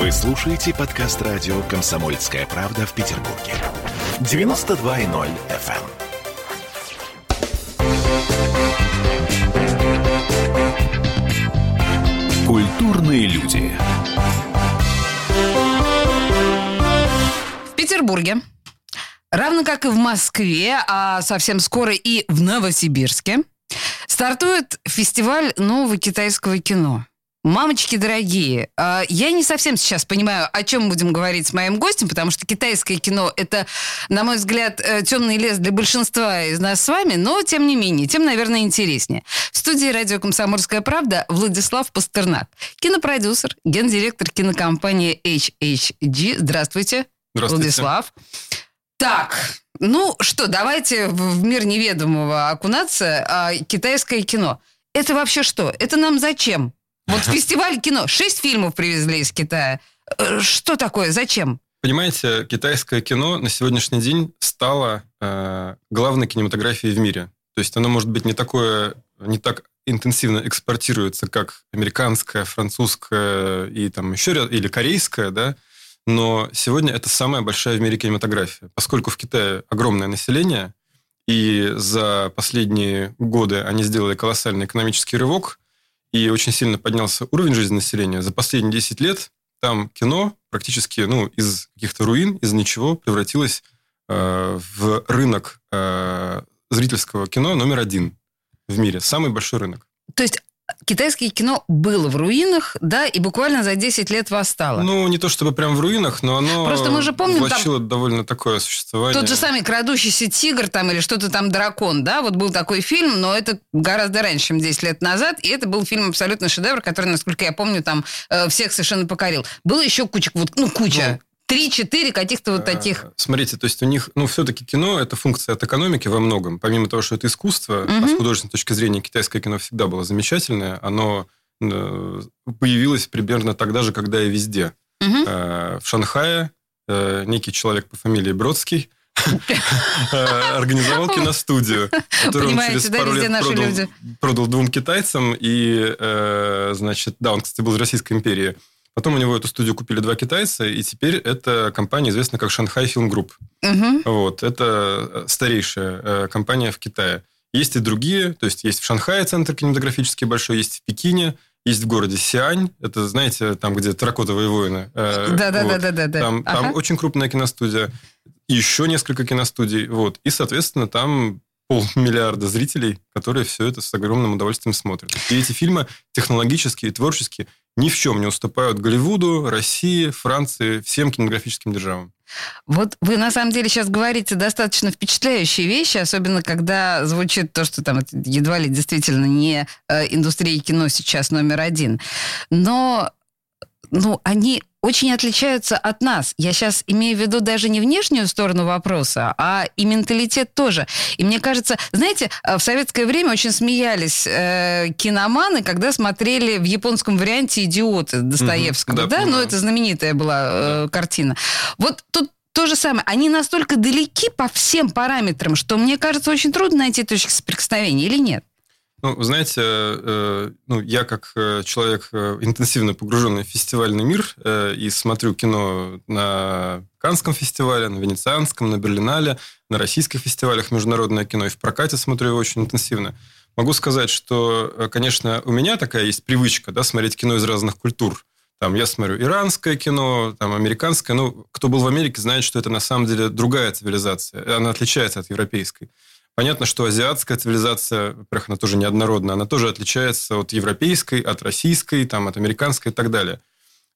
Вы слушаете подкаст радио «Комсомольская правда» в Петербурге. 92.0 FM. Культурные люди. В Петербурге, равно как и в Москве, а совсем скоро и в Новосибирске, стартует фестиваль нового китайского кино. Мамочки дорогие, а, я не совсем сейчас понимаю, о чем будем говорить с моим гостем, потому что китайское кино это, на мой взгляд, э, темный лес для большинства из нас с вами, но тем не менее, тем, наверное, интереснее. В студии радио «Комсомольская правда» Владислав Пастернак, кинопродюсер, гендиректор кинокомпании HHG. Здравствуйте, Здравствуйте. Владислав. Так, ну что, давайте в мир неведомого окунаться. А, китайское кино. Это вообще что? Это нам зачем? Вот фестиваль кино. Шесть фильмов привезли из Китая. Э, Что такое? Зачем? Понимаете, китайское кино на сегодняшний день стало э, главной кинематографией в мире. То есть оно, может быть, не такое, не так интенсивно экспортируется, как американское, французское и там еще ряд, или корейское, да, но сегодня это самая большая в мире кинематография, поскольку в Китае огромное население, и за последние годы они сделали колоссальный экономический рывок, и очень сильно поднялся уровень жизни населения. За последние 10 лет там кино практически ну, из каких-то руин, из ничего превратилось э, в рынок э, зрительского кино номер один в мире. Самый большой рынок. То есть китайское кино было в руинах, да, и буквально за 10 лет восстало. Ну, не то чтобы прям в руинах, но оно Просто мы же помним, влачило довольно такое существование. Тот же самый «Крадущийся тигр» там или что-то там «Дракон», да, вот был такой фильм, но это гораздо раньше, чем 10 лет назад, и это был фильм абсолютно шедевр, который, насколько я помню, там э, всех совершенно покорил. Было еще куча, вот, ну, куча, три-четыре каких-то вот таких. Э, Смотрите, то есть у них, ну, все-таки кино – это функция от экономики во многом. Помимо того, что это искусство, а с художественной точки зрения китайское кино всегда было замечательное, оно э, появилось примерно тогда же, когда и везде. Э, В Шанхае некий человек по фамилии Бродский организовал киностудию, которую он через пару лет продал, двум китайцам. И, значит, да, он, кстати, был из Российской империи. Потом у него эту студию купили два китайца, и теперь эта компания известна как Shanghai Film Group. Мгм. Вот, это старейшая э, компания в Китае. Есть и другие, то есть есть в Шанхае центр кинематографический большой, есть в Пекине, есть в городе Сиань, это, знаете, там, где терракотовые воины. Э, вот. Да-да-да-да-да. Там, там Ага. очень крупная киностудия, еще несколько киностудий, вот. И, соответственно, там полмиллиарда зрителей, которые все это с огромным удовольствием смотрят. И эти фильмы технологически и творчески ни в чем не уступают Голливуду, России, Франции, всем кинематографическим державам. Вот вы на самом деле сейчас говорите достаточно впечатляющие вещи, особенно когда звучит то, что там едва ли действительно не э, индустрия кино сейчас номер один. Но ну, они очень отличаются от нас. Я сейчас имею в виду даже не внешнюю сторону вопроса, а и менталитет тоже. И мне кажется, знаете, э, в советское время очень смеялись э, киноманы, когда смотрели в японском варианте «Идиоты» Достоевского. да, да, ну это знаменитая была э, картина. Вот тут то же самое. Они настолько далеки по всем параметрам, что мне кажется, очень трудно найти точки соприкосновения или нет? Ну, вы знаете, э, ну, я как э, человек э, интенсивно погруженный в фестивальный мир и смотрю кино на Канском фестивале, на Венецианском, на Берлинале, на российских фестивалях международное кино, и в прокате смотрю его очень интенсивно. Могу сказать, что, конечно, у меня такая есть привычка, да, смотреть кино из разных культур. Там я смотрю иранское кино, там американское. Ну, кто был в Америке, знает, что это на самом деле другая цивилизация. Она отличается от европейской. Понятно, что азиатская цивилизация, во-первых, она тоже неоднородна, она тоже отличается от европейской, от российской, там, от американской и так далее.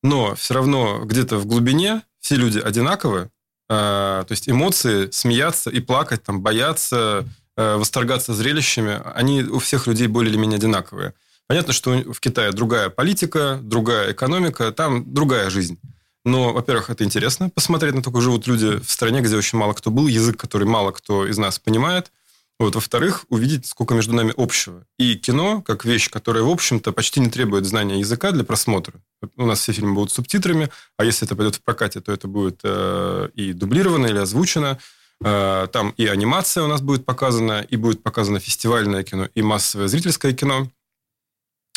Но все равно где-то в глубине все люди одинаковы, а, то есть эмоции, смеяться и плакать, там, бояться, э, восторгаться зрелищами, они у всех людей более или менее одинаковые. Понятно, что в Китае другая политика, другая экономика, там другая жизнь. Но, во-первых, это интересно посмотреть на то, как живут люди в стране, где очень мало кто был, язык, который мало кто из нас понимает. Вот. Во-вторых, увидеть, сколько между нами общего. И кино, как вещь, которая, в общем-то, почти не требует знания языка для просмотра. У нас все фильмы будут субтитрами, а если это пойдет в прокате, то это будет э, и дублировано, или озвучено. Э, там и анимация у нас будет показана, и будет показано фестивальное кино, и массовое зрительское кино.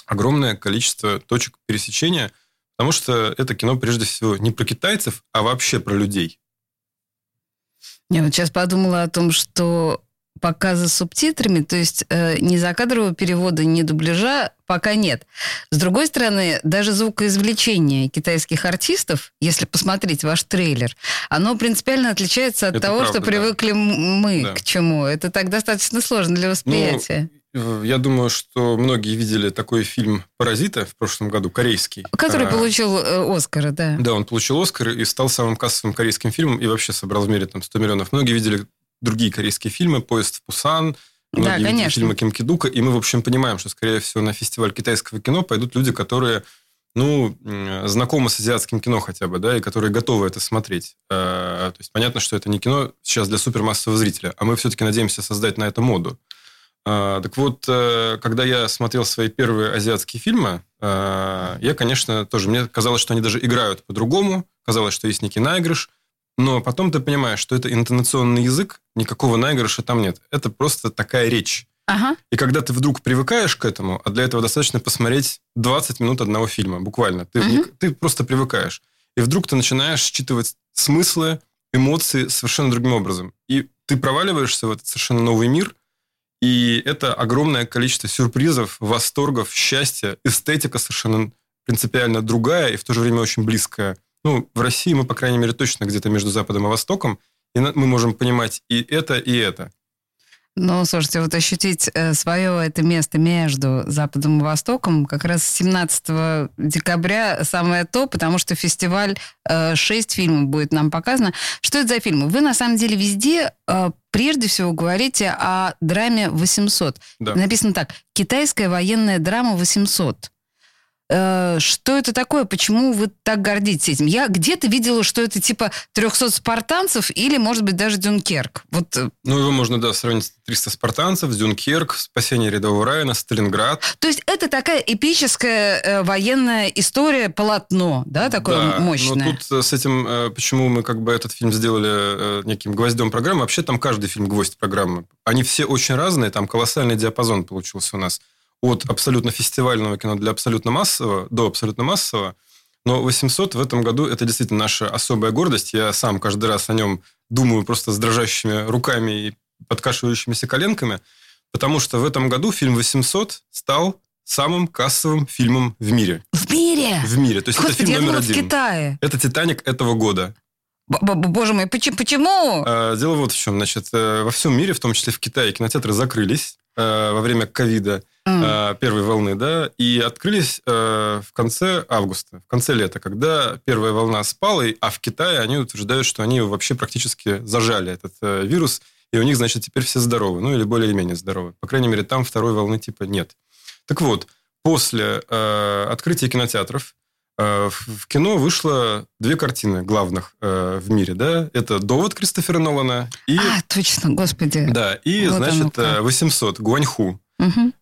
Огромное количество точек пересечения, Потому что это кино прежде всего не про китайцев, а вообще про людей. Я вот сейчас подумала о том, что показа с субтитрами, то есть э, ни закадрового перевода, ни дубляжа пока нет. С другой стороны, даже звукоизвлечение китайских артистов, если посмотреть ваш трейлер, оно принципиально отличается от Это того, правда, что привыкли м- мы Да. к чему. Это так достаточно сложно для восприятия. Ну, я думаю, что многие видели такой фильм «Паразиты» в прошлом году, корейский. Который А, получил э, Оскара, да. Да, он получил Оскар и стал самым кассовым корейским фильмом и вообще собрал в мире там 100 миллионов. Многие видели другие корейские фильмы «Поезд в Пусан», Да, многие видели конечно. фильмы Ким Кидука, и мы, в общем, понимаем, что, скорее всего, на фестиваль китайского кино пойдут люди, которые ну, знакомы с азиатским кино хотя бы, да, и которые готовы это смотреть. Э, То есть понятно, что это не кино сейчас для супермассового зрителя, а мы все-таки надеемся создать на это моду. А, Так вот, э, когда я смотрел свои первые азиатские фильмы, э, я, конечно, тоже... Мне казалось, что они даже играют по-другому. Казалось, что есть некий наигрыш. Но потом ты понимаешь, что это интонационный язык, никакого наигрыша там нет. Это просто такая речь. Ага. И когда ты вдруг привыкаешь к этому, а для этого достаточно посмотреть 20 минут одного фильма, буквально. Ты, не- ты просто привыкаешь. И вдруг ты начинаешь считывать смыслы, эмоции совершенно другим образом. И ты проваливаешься в этот совершенно новый мир, и это огромное количество сюрпризов, восторгов, счастья, эстетика совершенно принципиально другая и в то же время очень близкая. Ну, в России мы, по крайней мере, точно где-то между Западом и Востоком, и мы можем понимать и это, и это. Ну, слушайте, вот ощутить свое это место между Западом и Востоком как раз 17 декабря самое то, потому что фестиваль э, 6 фильмов будет нам показано. Что это за фильмы? Вы, на самом деле, везде э, прежде всего говорите о драме 800. Да. Написано так. Китайская военная драма 800. Э, Что это такое? Почему вы так гордитесь этим? Я где-то видела, что это типа 300 спартанцев или, может быть, даже Дюнкерк. Вот э, Ну, его можно, да, сравнить с 300 спартанцев, Дюнкерк, спасение рядового Райана, Сталинград. То есть это такая эпическая э, военная история, полотно, да, такое Да, мощное. Но тут э, с этим, э, почему мы как бы этот фильм сделали э, неким гвоздем программы, вообще там каждый фильм гвоздь программы. Они все очень разные, там колоссальный диапазон получился у нас. От абсолютно фестивального кино для абсолютно массового до абсолютно массового. Но 800 в этом году это действительно наша особая гордость. Я сам каждый раз о нем думаю просто с дрожащими руками и подкашивающимися коленками, потому что в этом году фильм 800 стал самым кассовым фильмом в мире. В мире! В мире. То есть это Господи, фильм я номер думала, в один. Китае. Это «Титаник» этого года. Боже мой, почему? почему? А, Дело вот в чем. Значит, э, во всем мире, в том числе в Китае, кинотеатры закрылись э, во время ковида, Э, первой волны, да, и открылись э, в конце августа, в конце лета, когда первая волна спала, а в Китае они утверждают, что они вообще практически зажали этот э, вирус, и у них, значит, теперь все здоровы, ну или более-менее здоровы. По крайней мере, там второй волны типа нет. Так вот, после открытия кинотеатров в кино вышло две картины главных э, в мире, да, это «Довод» Кристофера Нолана и... А, точно, господи. Да, и, Вот значит, как. э, 800 Гуаньху.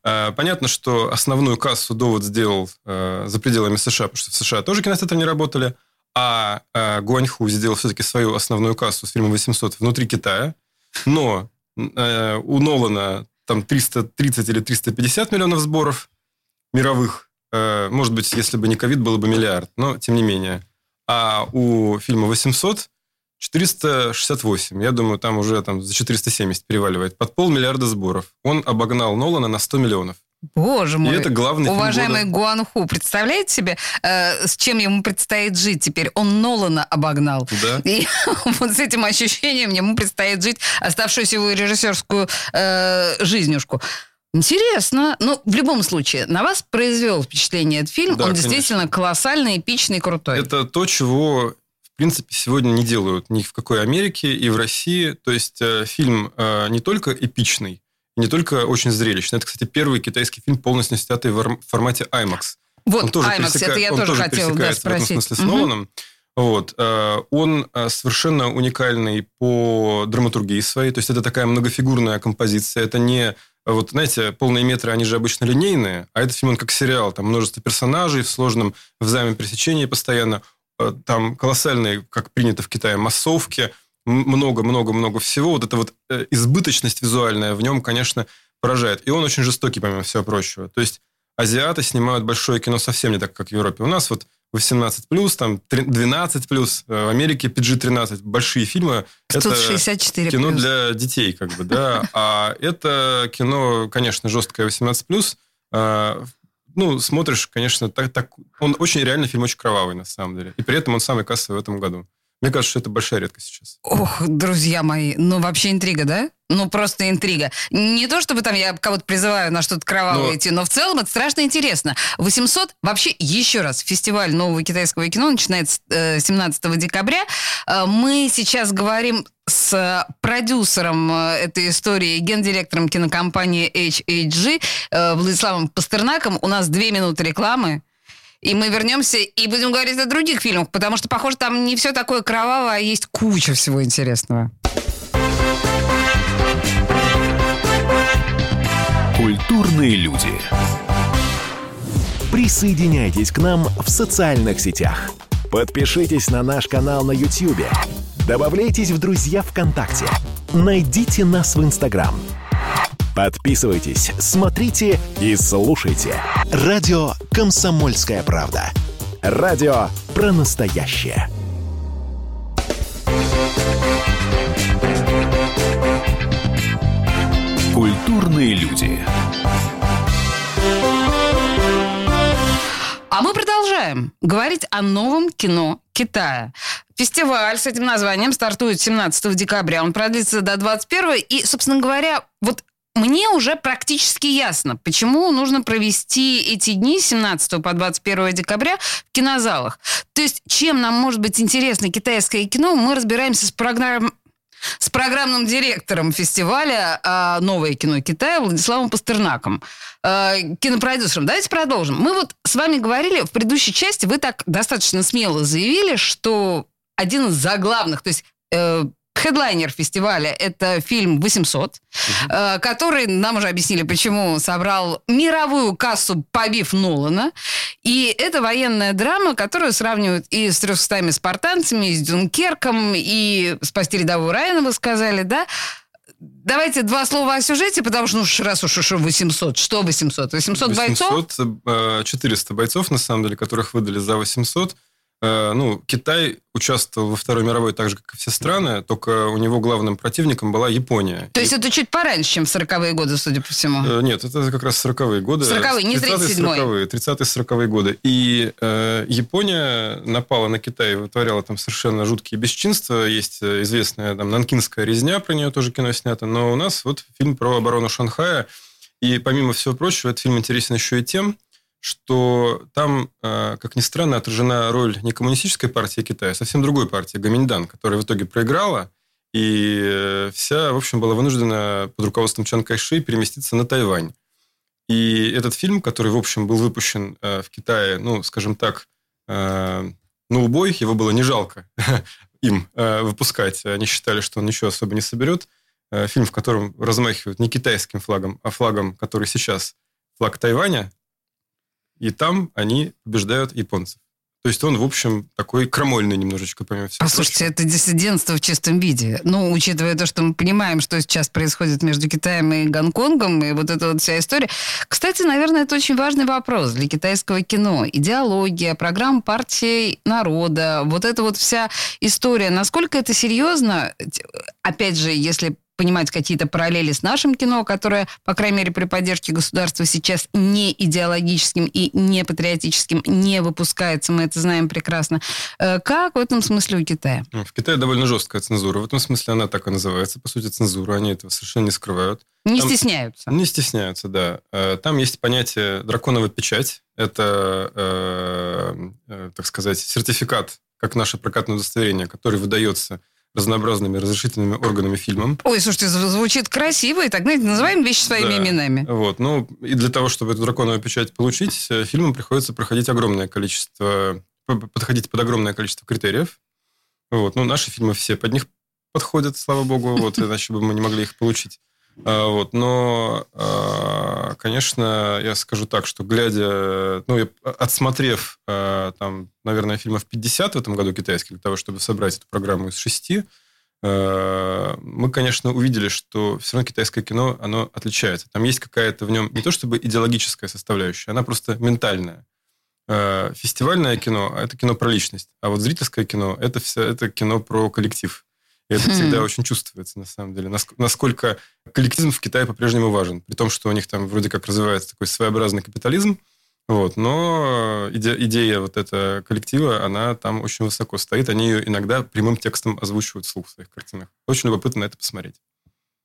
Э, Понятно, что основную кассу довод сделал э, за пределами США, потому что в США тоже кинотеатры не работали, а э, Гуаньху сделал все-таки свою основную кассу с фильмом 800 внутри Китая. Но у Нолана там 330 или 350 миллионов сборов мировых. Может быть, если бы не ковид, было бы миллиард, но тем не менее. А у фильма 800 468. Я думаю, там уже там за 470 переваливает. Под полмиллиарда сборов. Он обогнал Нолана на 100 миллионов. Боже И мой. это главный фильм Уважаемый года. Гуанху, представляете себе, э, с чем ему предстоит жить теперь? Он Нолана обогнал. Да. И вот с этим ощущением ему предстоит жить оставшуюся его режиссерскую э, жизнюшку. Интересно. Ну, в любом случае, на вас произвел впечатление этот фильм. Да, Он конечно. действительно колоссальный, эпичный, крутой. Это то, чего, в принципе, сегодня не делают ни в какой Америке и в России. То есть э, фильм э, не только эпичный, не только очень зрелищный. Это, кстати, первый китайский фильм, полностью снятый в формате IMAX. вот, он тоже, IMAX, пересека- это я он тоже тоже хотела да, пересекается в этом спросить. смысле с Мгм. Ноланом. Вот. э, Он совершенно уникальный по драматургии своей. То есть это такая многофигурная композиция. Это не... Вот, знаете, полные метры, они же обычно линейные, а этот фильм, он как сериал. Там множество персонажей в сложном взаимопересечении постоянно. Э, Там колоссальные, как принято в Китае, массовки. Много-много-много всего. Вот эта вот э, избыточность визуальная в нем, конечно, поражает. И он очень жестокий, помимо всего прочего. То есть азиаты снимают большое кино совсем не так, как в Европе. У нас вот 18+, там 12+, в Америке PG-13. Большие фильмы. Тут это 64 кино для детей, как бы, да. А это кино, конечно, жесткое 18+. А, ну, смотришь, конечно, так, так... Он очень реально фильм очень кровавый, на самом деле. И при этом он самый кассовый в этом году. Мне кажется, что это большая редкость сейчас. Ох, друзья мои, ну вообще интрига, да? Ну, просто интрига. Не то, чтобы там я кого-то призываю на что-то кровавое но... идти, но в целом это страшно интересно. 800, вообще, еще раз, фестиваль нового китайского кино начинается э, 17 декабря. Э, мы сейчас говорим с продюсером э, этой истории, гендиректором кинокомпании HHG э, Владиславом Пастернаком. У нас две минуты рекламы. И мы вернемся и будем говорить о других фильмах, потому что, похоже, там не все такое кровавое, а есть куча всего интересного. Культурные люди. Присоединяйтесь к нам в социальных сетях. Подпишитесь на наш канал на YouTube. Добавляйтесь в друзья ВКонтакте. Найдите нас в Инстаграм – Подписывайтесь, смотрите и слушайте. Радио «Комсомольская правда». Радио про настоящее. Культурные люди. А мы продолжаем говорить о новом кино Китая. Фестиваль с этим названием стартует 17 декабря. Он продлится до 21 и, собственно говоря, вот мне уже практически ясно, почему нужно провести эти дни с 17 по 21 декабря в кинозалах. То есть, чем нам может быть интересно китайское кино, мы разбираемся с программой с программным директором фестиваля а, «Новое кино Китая» Владиславом Пастернаком, а, кинопродюсером. Давайте продолжим. Мы вот с вами говорили в предыдущей части, вы так достаточно смело заявили, что один из заглавных, то есть э, Хедлайнер фестиваля – это фильм «800», угу. который, нам уже объяснили, почему собрал мировую кассу, побив Нолана. И это военная драма, которую сравнивают и с «300 спартанцами», и с «Дюнкерком», и «Спасти рядового Райана», вы сказали, да? Давайте два слова о сюжете, потому что, ну, раз уж, уж 800, что 800? 800 бойцов? 800, 400 бойцов, на самом деле, которых выдали за 800. Э, ну, Китай участвовал во Второй мировой так же, как и все страны, только у него главным противником была Япония. То есть и... это чуть пораньше, чем в 40-е годы, судя по всему? Э, нет, это как раз 40-е годы. 40-е, не 37-е. 30-40-е годы. И э, Япония напала на Китай и вытворяла там совершенно жуткие бесчинства. Есть э, известная там Нанкинская резня, про нее тоже кино снято. Но у нас вот фильм про оборону Шанхая. И помимо всего прочего, этот фильм интересен еще и тем, что там, э, как ни странно, отражена роль не коммунистической партии Китая, а совсем другой партии, Гаминьдан, которая в итоге проиграла, и э, вся, в общем, была вынуждена под руководством Чан Кайши переместиться на Тайвань. И этот фильм, который, в общем, был выпущен э, в Китае, ну, скажем так, на убой, его было не жалко им выпускать. Они считали, что он ничего особо не соберет. Фильм, в котором размахивают не китайским флагом, а флагом, который сейчас флаг Тайваня, и там они побеждают японцев. То есть он, в общем, такой крамольный немножечко, помимо всего. Послушайте, это диссидентство в чистом виде. Ну, учитывая то, что мы понимаем, что сейчас происходит между Китаем и Гонконгом, и вот эта вот вся история. Кстати, наверное, это очень важный вопрос для китайского кино. Идеология, программа партии народа, вот эта вот вся история. Насколько это серьезно? Опять же, если понимать какие-то параллели с нашим кино, которое, по крайней мере, при поддержке государства сейчас не идеологическим и не патриотическим не выпускается, мы это знаем прекрасно. Э, как в этом смысле у Китая? Ну, в Китае довольно жесткая цензура. В этом смысле она так и называется, по сути, цензура. Они этого совершенно не скрывают. Не Там... стесняются. Не стесняются, да. Э, там есть понятие драконовая печать. Это, э, э, так сказать, сертификат, как наше прокатное удостоверение, который выдается разнообразными разрешительными органами фильмом. Ой, слушайте, звучит красиво, и так, знаете, называем вещи своими да. именами. Вот, ну, и для того, чтобы эту драконовую печать получить, э, фильмам приходится проходить огромное количество, подходить под огромное количество критериев. Вот, ну, наши фильмы все под них подходят, слава богу, вот, иначе бы мы не могли их получить. А, вот, но, а, конечно, я скажу так, что глядя, ну, отсмотрев, а, там, наверное, фильмов 50 в этом году китайских, для того, чтобы собрать эту программу из шести, мы, конечно, увидели, что все равно китайское кино, оно отличается. Там есть какая-то в нем не то чтобы идеологическая составляющая, она просто ментальная. Фестивальное кино – это кино про личность, а вот зрительское кино – это, все, это кино про коллектив. И это всегда очень чувствуется, на самом деле. Насколько коллективизм в Китае по-прежнему важен. При том, что у них там вроде как развивается такой своеобразный капитализм, вот, но идея, идея вот этого коллектива, она там очень высоко стоит. Они ее иногда прямым текстом озвучивают вслух в своих картинах. Очень любопытно на это посмотреть.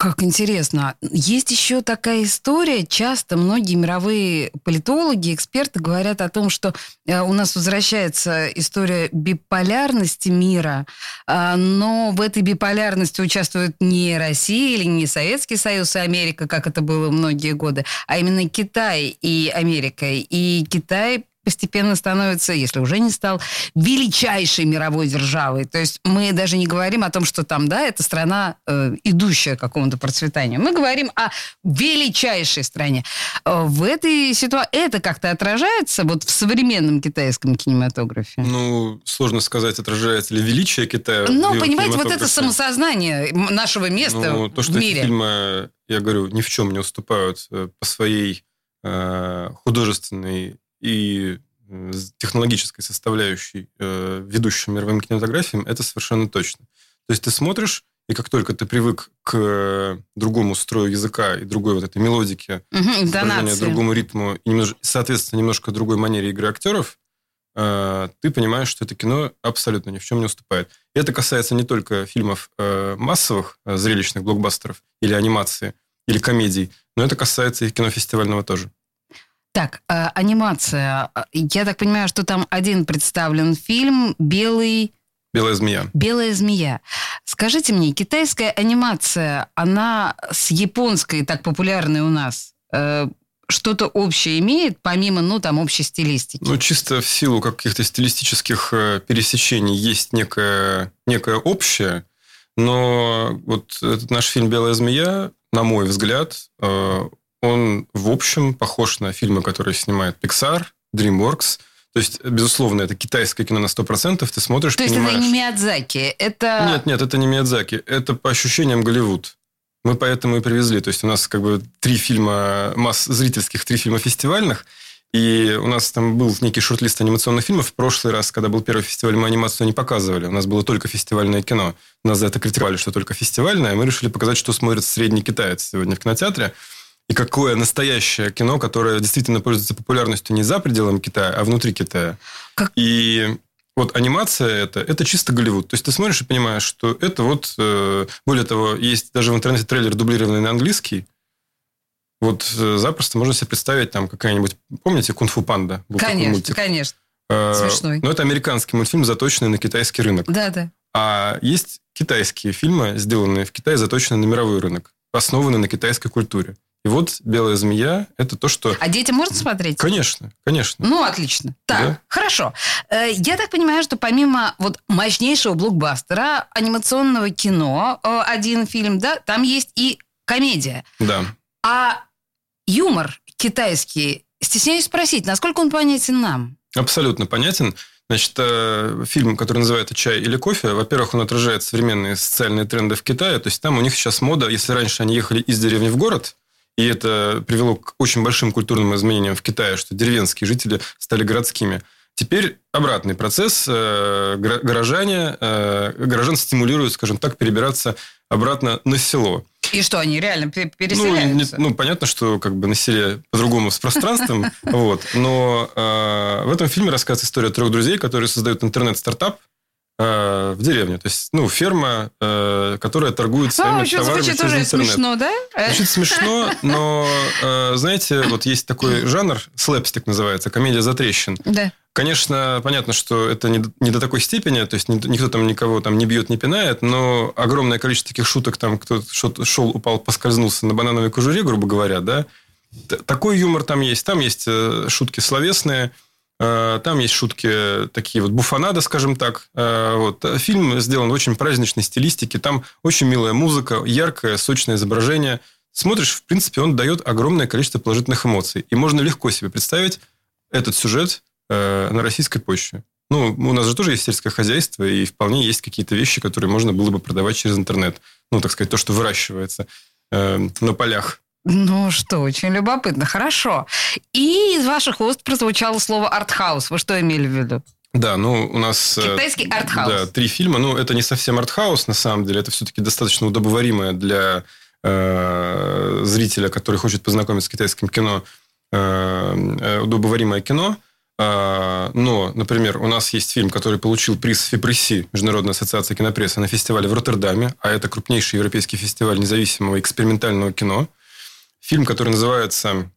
Как интересно. Есть еще такая история. Часто многие мировые политологи, эксперты говорят о том, что э, у нас возвращается история биполярности мира, а, но в этой биполярности участвуют не Россия или не Советский Союз и Америка, как это было многие годы, а именно Китай и Америка. И Китай постепенно становится, если уже не стал, величайшей мировой державой. То есть мы даже не говорим о том, что там, да, это страна, э, идущая к какому-то процветанию. Мы говорим о величайшей стране. Э, в этой ситуации это как-то отражается вот в современном китайском кинематографе? Ну, сложно сказать, отражается ли величие Китая. Ну, понимаете, вот это самосознание нашего места ну, то, что в мире. Фильмы, я говорю, ни в чем не уступают э, по своей э, художественной и технологической составляющей э, ведущим мировым кинематографиям, это совершенно точно. То есть ты смотришь, и как только ты привык к другому строю языка и другой вот этой мелодике, угу, другому ритму и, немножко, соответственно, немножко другой манере игры актеров, э, ты понимаешь, что это кино абсолютно ни в чем не уступает. И это касается не только фильмов э, массовых, э, зрелищных блокбастеров или анимации, или комедий, но это касается и кино фестивального тоже. Так, э, анимация. Я так понимаю, что там один представлен фильм «Белый...» «Белая змея». «Белая змея». Скажите мне, китайская анимация, она с японской, так популярной у нас, э, что-то общее имеет, помимо, ну, там, общей стилистики? Ну, чисто в силу каких-то стилистических э, пересечений есть некое, некое общее, но вот этот наш фильм «Белая змея», на мой взгляд, э, он, в общем, похож на фильмы, которые снимает Pixar, DreamWorks. То есть, безусловно, это китайское кино на 100%. Ты смотришь, То понимаешь... есть, это не Миядзаки, это... Нет, нет, это не Миядзаки. Это по ощущениям Голливуд. Мы поэтому и привезли. То есть, у нас как бы три фильма, масс зрительских, три фильма фестивальных. И у нас там был некий шорт-лист анимационных фильмов. В прошлый раз, когда был первый фестиваль, мы анимацию не показывали. У нас было только фестивальное кино. Нас за это критиковали, что только фестивальное. Мы решили показать, что смотрит средний китаец сегодня в кинотеатре и какое настоящее кино, которое действительно пользуется популярностью не за пределами Китая, а внутри Китая. Как... И вот анимация это, это чисто Голливуд. То есть ты смотришь и понимаешь, что это вот... Э, более того, есть даже в интернете трейлер, дублированный на английский. Вот э, запросто можно себе представить там какая-нибудь... Помните «Кунг-фу панда»? Был конечно, конечно. Э, Смешной. Но это американский мультфильм, заточенный на китайский рынок. Да, да. А есть китайские фильмы, сделанные в Китае, заточенные на мировой рынок, основанные на китайской культуре. И вот «Белая змея» – это то, что... А детям можно смотреть? Конечно, конечно. Ну, отлично. Так, да? хорошо. Э, я так понимаю, что помимо вот мощнейшего блокбастера, анимационного кино, э, один фильм, да, там есть и комедия. Да. А юмор китайский, стесняюсь спросить, насколько он понятен нам? Абсолютно понятен. Значит, э, фильм, который называется «Чай или кофе», во-первых, он отражает современные социальные тренды в Китае. То есть там у них сейчас мода, если раньше они ехали из деревни в город, и это привело к очень большим культурным изменениям в Китае, что деревенские жители стали городскими. Теперь обратный процесс. Э, горожане, э, горожан стимулируют, скажем так, перебираться обратно на село. И что, они реально переселяются? Ну, не, ну понятно, что как бы на селе по-другому с пространством, вот. Но э, в этом фильме рассказывается история трех друзей, которые создают интернет-стартап, в деревне. То есть, ну, ферма, э, которая торгует своими а, товарами через тоже интернет. смешно, да? Звучит смешно, но, э, знаете, вот есть такой жанр, слэпстик называется, комедия за трещин. Да. Конечно, понятно, что это не, не до такой степени, то есть никто там никого там не бьет, не пинает, но огромное количество таких шуток, там кто-то шел, упал, поскользнулся на банановой кожуре, грубо говоря, да, такой юмор там есть. Там есть шутки словесные, Э, там есть шутки такие вот буфанада, скажем так. Э, вот. Фильм сделан в очень праздничной стилистике. Там очень милая музыка, яркое, сочное изображение. Смотришь, в принципе, он дает огромное количество положительных эмоций. И можно легко себе представить этот сюжет э, на российской почве. Ну, у нас же тоже есть сельское хозяйство, и вполне есть какие-то вещи, которые можно было бы продавать через интернет. Ну, так сказать, то, что выращивается на полях Ну что, очень любопытно. Хорошо. И из ваших уст прозвучало слово артхаус. Вы что имели в виду? Да, ну у нас... э, Китайский артхаус. Да, три фильма. Ну, это не совсем артхаус, на самом деле. Это все-таки достаточно удобоваримое для э, зрителя, который хочет познакомиться с китайским кино, э, э удобоваримое кино. Э, но, например, у нас есть фильм, который получил приз ФИПРЕССИ, Международная ассоциация кинопрессы, на фестивале в Роттердаме, а это крупнейший европейский фестиваль независимого экспериментального кино – Фильм, который называется...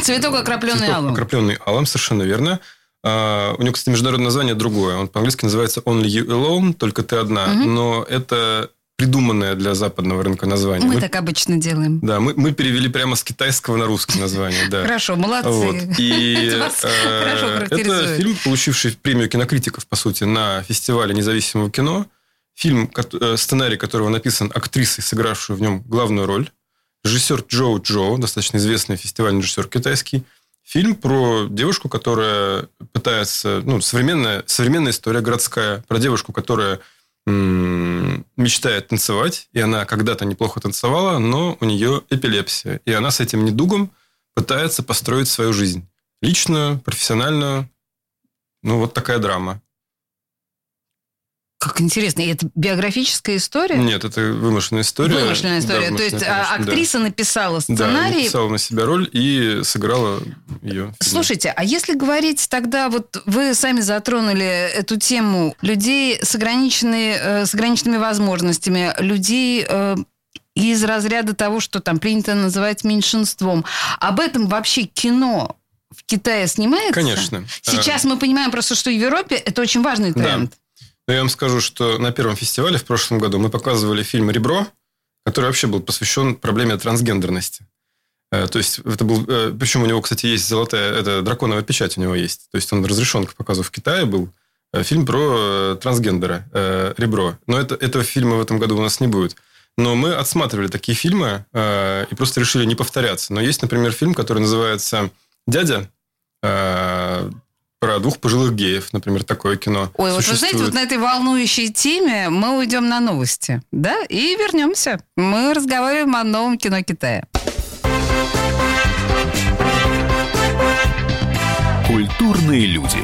«Цветок, окропленный Цветок, алым». окропленный алым, совершенно верно. Uh, у него, кстати, международное название другое. Он по-английски называется Only You Alone, только ты одна. Угу. Но это придуманное для западного рынка название. Мы, мы так обычно делаем. Да, мы, мы перевели прямо с китайского на русский название. Да. Хорошо, молодцы. Вот. И э, это фильм, получивший премию кинокритиков, по сути, на фестивале независимого кино. Фильм, э, сценарий которого написан актрисой, сыгравшей в нем главную роль режиссер Джоу Джоу, достаточно известный фестивальный режиссер китайский. Фильм про девушку, которая пытается... Ну, современная, современная история городская про девушку, которая мечтает танцевать, и она когда-то неплохо танцевала, но у нее эпилепсия. И она с этим недугом пытается построить свою жизнь. Личную, профессиональную. Ну, вот такая драма. Как интересно. И это биографическая история? Нет, это вымышленная история. Вымышленная история. Да, То есть а, конечно, актриса да. написала сценарий. Да, написала на себя роль и сыграла ее. Слушайте, а если говорить тогда, вот вы сами затронули эту тему людей с, ограниченными, э, с ограниченными возможностями, людей э, из разряда того, что там принято называть меньшинством. Об этом вообще кино в Китае снимается? Конечно. Сейчас мы понимаем просто, что в Европе это очень важный тренд. Да. Но я вам скажу, что на первом фестивале в прошлом году мы показывали фильм «Ребро», который вообще был посвящен проблеме трансгендерности. Э, то есть это был... Э, Причем у него, кстати, есть золотая... Это драконовая печать у него есть. То есть он разрешен к показу в Китае был. Э, фильм про трансгендера «Ребро». Но это, этого фильма в этом году у нас не будет. Но мы отсматривали такие фильмы и просто решили не повторяться. Но есть, например, фильм, который называется «Дядя», про двух пожилых геев, например, такое кино. Ой, вот вы знаете, вот на этой волнующей теме мы уйдем на новости, да, и вернемся. Мы разговариваем о новом кино Китая. Культурные люди.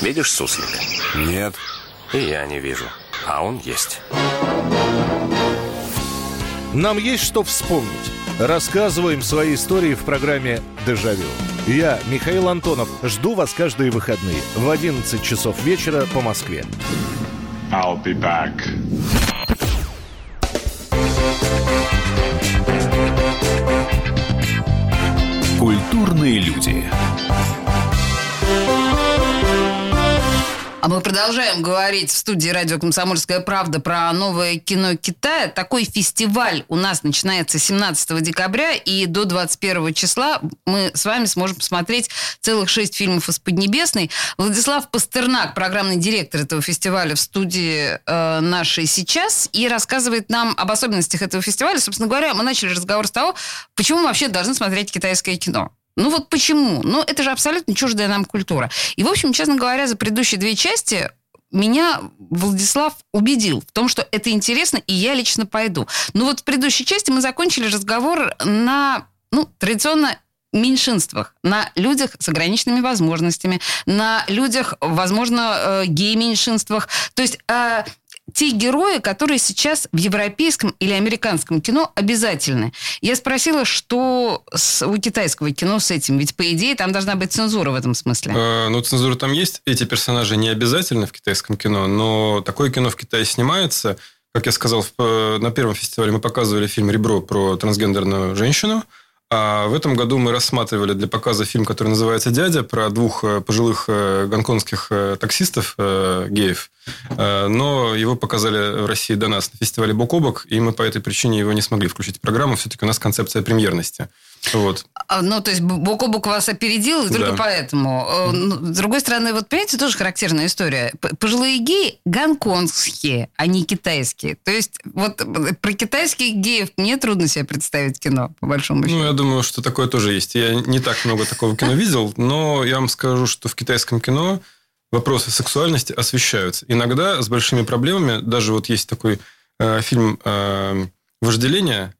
Видишь суслика? Нет. И я не вижу. А он есть. Нам есть что вспомнить. Рассказываем свои истории в программе «Дежавю». Я, Михаил Антонов, жду вас каждые выходные в 11 часов вечера по Москве. I'll be back. Культурные люди. Мы продолжаем говорить в студии радио «Комсомольская правда» про новое кино Китая. Такой фестиваль у нас начинается 17 декабря, и до 21 числа мы с вами сможем посмотреть целых шесть фильмов из Поднебесной. Владислав Пастернак, программный директор этого фестиваля в студии э, нашей сейчас, и рассказывает нам об особенностях этого фестиваля. Собственно говоря, мы начали разговор с того, почему мы вообще должны смотреть китайское кино. Ну вот почему? Ну это же абсолютно чуждая нам культура. И, в общем, честно говоря, за предыдущие две части меня Владислав убедил в том, что это интересно, и я лично пойду. Ну вот в предыдущей части мы закончили разговор на, ну, традиционно меньшинствах, на людях с ограниченными возможностями, на людях, возможно, э, гей-меньшинствах. То есть э, те герои, которые сейчас в европейском или американском кино обязательны. Я спросила, что с, у китайского кино с этим? Ведь, по идее, там должна быть цензура в этом смысле. Э, ну, цензура там есть. Эти персонажи не обязательны в китайском кино, но такое кино в Китае снимается. Как я сказал, в, на первом фестивале мы показывали фильм «Ребро» про трансгендерную женщину – а в этом году мы рассматривали для показа фильм, который называется «Дядя», про двух э, пожилых э, гонконгских э, таксистов, геев. Но его показали в России до нас на фестивале «Бок о бок», и мы по этой причине его не смогли включить в программу. Все-таки у нас концепция премьерности. Вот. А, ну, то есть бок о бок вас опередил, и только да. поэтому. Ну, с другой стороны, вот понимаете, тоже характерная история. Пожилые геи гонконгские, а не китайские. То есть вот про китайских геев мне трудно себе представить кино, по большому счету. Ну, я думаю, что такое тоже есть. Я не так много такого кино видел, но я вам скажу, что в китайском кино вопросы сексуальности освещаются. Иногда с большими проблемами, даже вот есть такой э, фильм э, «Вожделение», э,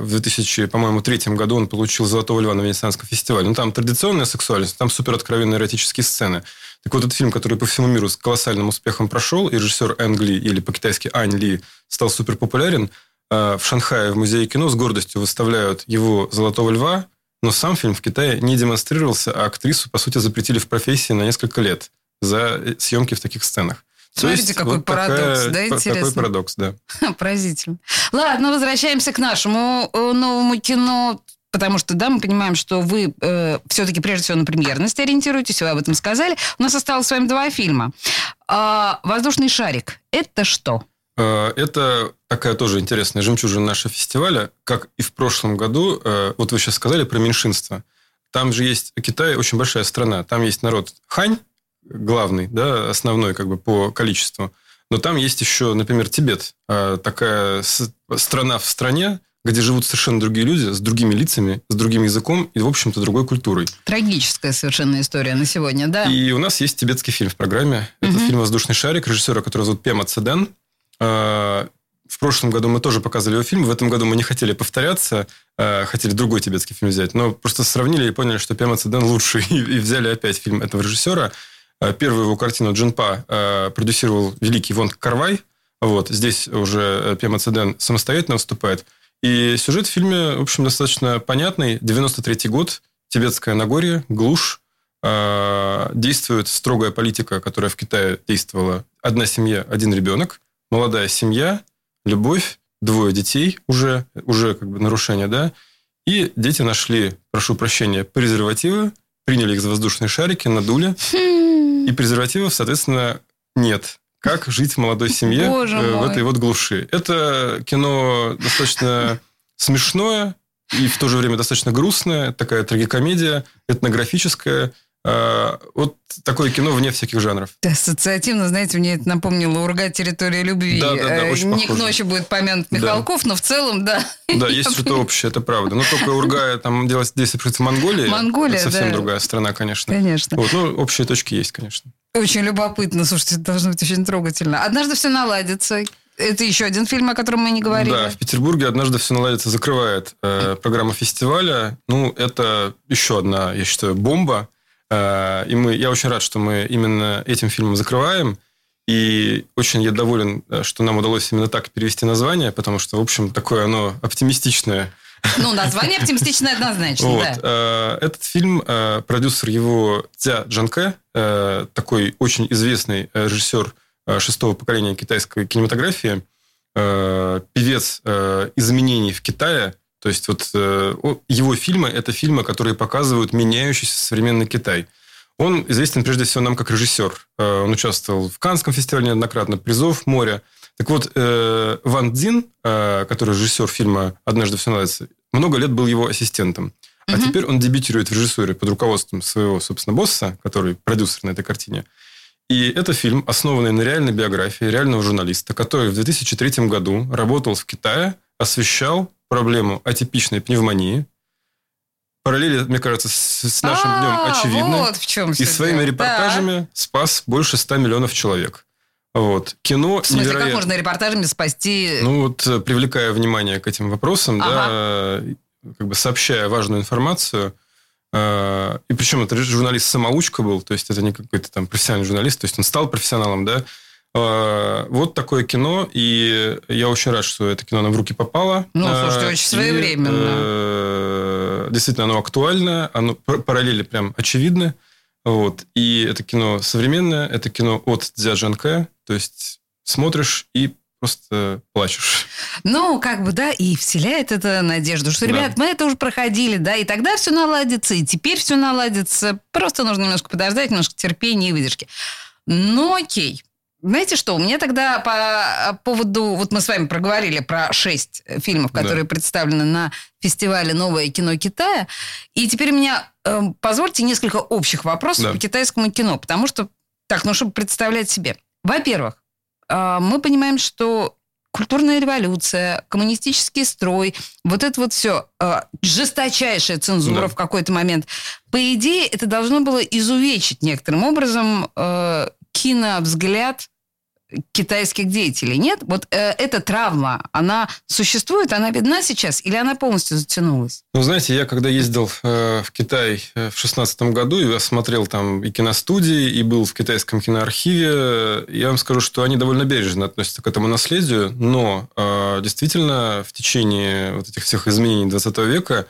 в 2000, по-моему, третьем году он получил «Золотого льва» на Венецианском фестивале. Ну, там традиционная сексуальность, там супер откровенные эротические сцены. Так вот, этот фильм, который по всему миру с колоссальным успехом прошел, и режиссер Энг Ли, или по-китайски Ань Ли, стал супер популярен, э, в Шанхае в Музее кино с гордостью выставляют его «Золотого льва», но сам фильм в Китае не демонстрировался, а актрису, по сути, запретили в профессии на несколько лет за э, съемки в таких сценах. То Смотрите, есть какой вот парадокс, такая- да, такой интересно? парадокс, да. Поразительно. Ладно, возвращаемся к нашему э, новому кино. Потому что, да, мы понимаем, что вы э, все-таки прежде всего на премьерность ориентируетесь, вы об этом сказали. У нас осталось с вами два фильма. А, «Воздушный шарик» — это что? Э, Это такая тоже интересная жемчужина нашего фестиваля. Как и в прошлом году, э, вот вы сейчас сказали про меньшинство. Там же есть Китай очень большая страна. Там есть народ Хань, главный, да, основной как бы по количеству. Но там есть еще, например, Тибет. э, Такая страна в стране, где живут совершенно другие люди, с другими лицами, с другим языком и, в общем-то, другой культурой. Трагическая совершенно история на сегодня, да? И у нас есть тибетский фильм в программе. Это Мгм. фильм «Воздушный шарик», режиссера, которого зовут Пема Цеден. Э, В прошлом году мы тоже показывали его фильм. В этом году мы не хотели повторяться, э, хотели другой тибетский фильм взять. Но просто сравнили и поняли, что Пема Цеден лучший. И и взяли опять фильм этого режиссера. Э, Первую его картину «Джинпа» э, продюсировал великий Вон Карвай. Вот. Здесь уже э, Пема Цеден самостоятельно выступает. И сюжет в фильме, в общем, достаточно понятный. 93-й год, Тибетское Нагорье, глушь. Действует строгая политика, которая в Китае действовала. Одна семья, один ребенок. Молодая семья, любовь, двое детей уже, уже как бы нарушение, да. И дети нашли, прошу прощения, презервативы, приняли их за воздушные шарики, надули. И презервативов, соответственно, нет. Как жить в молодой семье э, в этой вот глуши? Это кино достаточно смешное и в то же время достаточно грустное, такая трагикомедия, этнографическая. А, Вот такое кино вне всяких жанров. Ассоциативно, знаете, мне это напомнило «Урга. Территория любви». Да, да, да, Э, очень Не к похоже. ночи будет помянут Да. Михалков, но в целом, да. Да, есть что-то общее, это правда. Но только Ургая там делать происходит в Монголии. Монголия, это совсем да. другая страна, конечно. Конечно. Вот, ну, общие точки есть, конечно. Очень любопытно. Слушайте, это должно быть очень трогательно. «Однажды все наладится». Это еще один фильм, о котором мы не говорили. Да, в Петербурге однажды все наладится, закрывает э, программа фестиваля. Ну, это еще одна, я считаю, бомба. Э, и мы, я очень рад, что мы именно этим фильмом закрываем. И очень я доволен, э, что нам удалось именно так перевести название, потому что, в общем, такое оно оптимистичное. Ну, название оптимистичное однозначно, Вот. да. Э, Этот фильм, продюсер его Ця Джанке, такой очень известный режиссер шестого поколения китайской кинематографии, певец изменений в Китае. То есть вот э, его фильмы – это фильмы, которые показывают меняющийся современный Китай. Он известен прежде всего нам как режиссер. Э, Он участвовал в Каннском фестивале неоднократно, призов море. Так вот, э, Ван Цзин, э, который режиссер фильма «Однажды все наладится», много лет был его ассистентом. А Мгм. теперь он дебютирует в режиссуре под руководством своего, собственно, босса, который продюсер на этой картине. И это фильм, основанный на реальной биографии реального журналиста, который в 2003 году работал в Китае, освещал проблему атипичной пневмонии. Параллели, мне кажется, с, с нашим А, днем очевидны. Вот в чем И своими репортажами спас больше 100 миллионов человек. Вот. Кино В смысле, как невероятно. можно репортажами спасти... Ну вот, э, привлекая внимание к этим вопросам, Ага. да, как бы сообщая важную информацию, э, и причем это журналист-самоучка был, то есть это не какой-то там профессиональный журналист, то есть он стал профессионалом, да. Э, Вот такое кино, и я очень рад, что это кино нам в руки попало. Ну, Э, слушайте, очень и, своевременно. э, Действительно, оно актуальное, оно пар- параллели прям очевидны. Вот. И это кино современное, это кино от Дзя Джанке, то есть смотришь и просто плачешь. Ну, как бы, да, и вселяет это надежду, что, Да. ребят, мы это уже проходили, да, и тогда все наладится, и теперь все наладится. Просто нужно немножко подождать, немножко терпения и выдержки. Ну, окей. Знаете что, у меня тогда по поводу... Вот мы с вами проговорили про шесть фильмов, Да. которые представлены на фестивале «Новое кино Китая». И теперь у меня, э, позвольте, несколько общих вопросов Да. по китайскому кино. Потому что, так, ну, чтобы представлять себе. Во-первых, э, мы понимаем, что культурная революция, коммунистический строй, вот это вот все, э, жесточайшая цензура Да. в какой-то момент. По идее, это должно было изувечить некоторым образом э, киновзгляд китайских деятелей. Нет? Вот э, эта травма, она существует, она видна сейчас, или она полностью затянулась? Ну, знаете, я когда ездил э, в Китай э, в шестнадцатом году, и осмотрел там и киностудии, и был в китайском киноархиве, э, я вам скажу, что они довольно бережно относятся к этому наследию, но э, действительно в течение вот этих всех изменений 20 века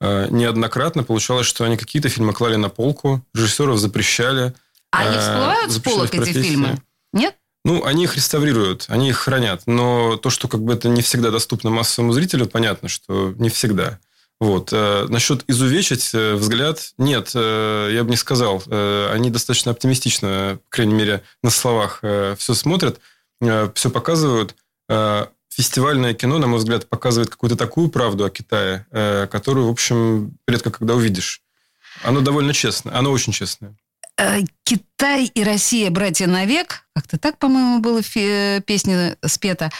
э, неоднократно получалось, что они какие-то фильмы клали на полку, режиссеров запрещали. А они всплывают с полок эти фильмы? Нет? Ну, они их реставрируют, они их хранят. Но то, что как бы это не всегда доступно массовому зрителю, понятно, что не всегда. Вот. Э, Насчет изувечить э, взгляд, нет, э, я бы не сказал. Они достаточно оптимистично, по крайней мере, на словах все смотрят, все показывают. Фестивальное кино, на мой взгляд, показывает какую-то такую правду о Китае, которую, в общем, редко когда увидишь. Оно довольно честное, оно очень честное. Э, Китай и Россия братья навек. Как-то так, по-моему, фи- песне спета.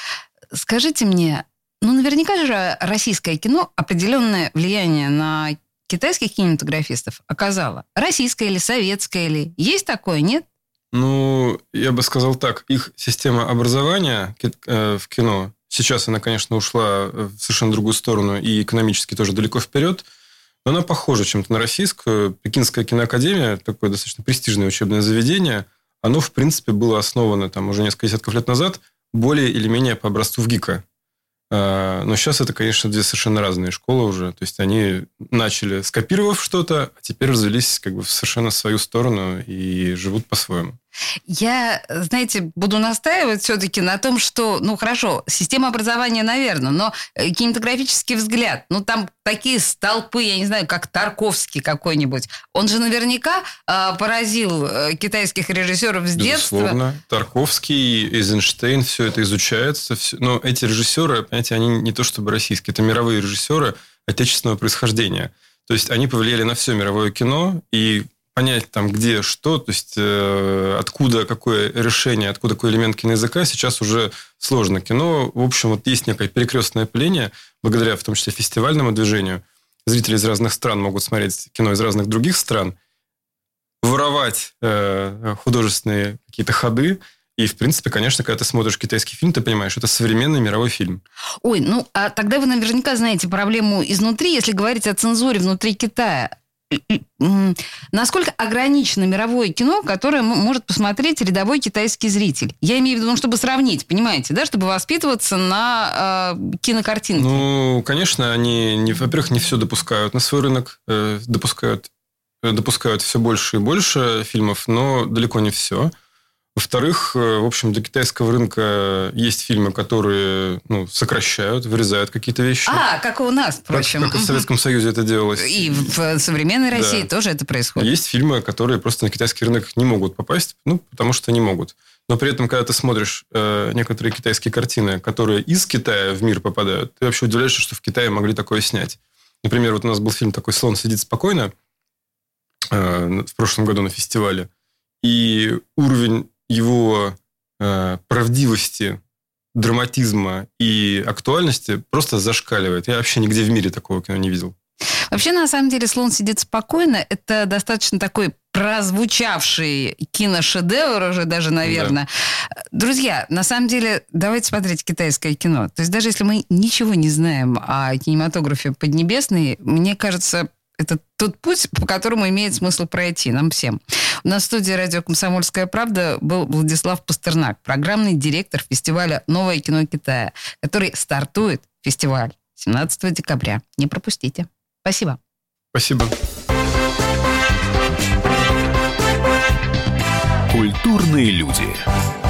Скажите мне, ну наверняка же российское кино определенное влияние на китайских кинематографистов оказало. Российское или советское или... Есть такое, нет? Ну, я бы сказал так, их система образования э, в кино, сейчас она, конечно, ушла в совершенно другую сторону и экономически тоже далеко вперед, но она похожа чем-то на российскую. Пекинская киноакадемия, такое достаточно престижное учебное заведение, оно, в принципе, было основано там уже несколько десятков лет назад более или менее по образцу ВГИКа. Э, Но сейчас это, конечно, две совершенно разные школы уже. То есть они начали скопировав что-то, а теперь развелись как бы в совершенно свою сторону и живут по-своему. Я, знаете, буду настаивать все-таки на том, что, ну хорошо, система образования, наверное, но э, кинематографический взгляд, ну там такие столпы, я не знаю, как Тарковский какой-нибудь, он же наверняка э, поразил китайских режиссеров с детства. Безусловно. Тарковский, Эйзенштейн, все это изучается. всё- Но эти режиссеры, понимаете, они не то чтобы российские, это мировые режиссеры отечественного происхождения. То есть они повлияли на все мировое кино, и понять там, где что, то есть э, откуда какое решение, откуда какой элемент киноязыка, сейчас уже сложно. Кино, в общем, вот есть некое перекрестное пыление, благодаря в том числе фестивальному движению. Зрители из разных стран могут смотреть кино из разных других стран, воровать э, художественные какие-то ходы. И, в принципе, конечно, когда ты смотришь китайский фильм, ты понимаешь, это современный мировой фильм. Ой, ну а тогда вы наверняка знаете проблему изнутри, если говорить о цензуре внутри Китая. Насколько ограничено мировое кино, которое может посмотреть рядовой китайский зритель? Я имею в виду, ну, чтобы сравнить, понимаете, да, чтобы воспитываться на э, кинокартинке. Ну, конечно, они, не, во-первых, не все допускают на свой рынок, э, допускают, э, допускают все больше и больше фильмов, но далеко не все. Во-вторых, э, в общем, для китайского рынка есть фильмы, которые ну, сокращают, вырезают какие-то вещи. а, как и у нас, как, впрочем. как и в Советском Союзе это делалось. И в современной Да. России тоже это происходит. Есть фильмы, которые просто на китайский рынок не могут попасть, ну, потому что не могут. Но при этом, когда ты смотришь э, некоторые китайские картины, которые из Китая в мир попадают, ты вообще удивляешься, что в Китае могли такое снять. Например, вот у нас был фильм такой «Слон сидит спокойно» э, в прошлом году на фестивале. И уровень его э, правдивости, драматизма и актуальности просто зашкаливает. Я вообще нигде в мире такого кино не видел. Вообще, на самом деле, «Слон сидит спокойно» — это достаточно такой прозвучавший киношедевр уже даже, наверное. Друзья, на самом деле, давайте смотреть китайское кино. То есть даже если мы ничего не знаем о кинематографе Поднебесной, мне кажется, это тот путь, по которому имеет смысл пройти нам всем. У нас в студии радио «Комсомольская правда» был Владислав Пастернак, программный директор фестиваля «Новое кино Китая», который стартует фестиваль 17 декабря. Не пропустите. Спасибо. Спасибо. Культурные люди.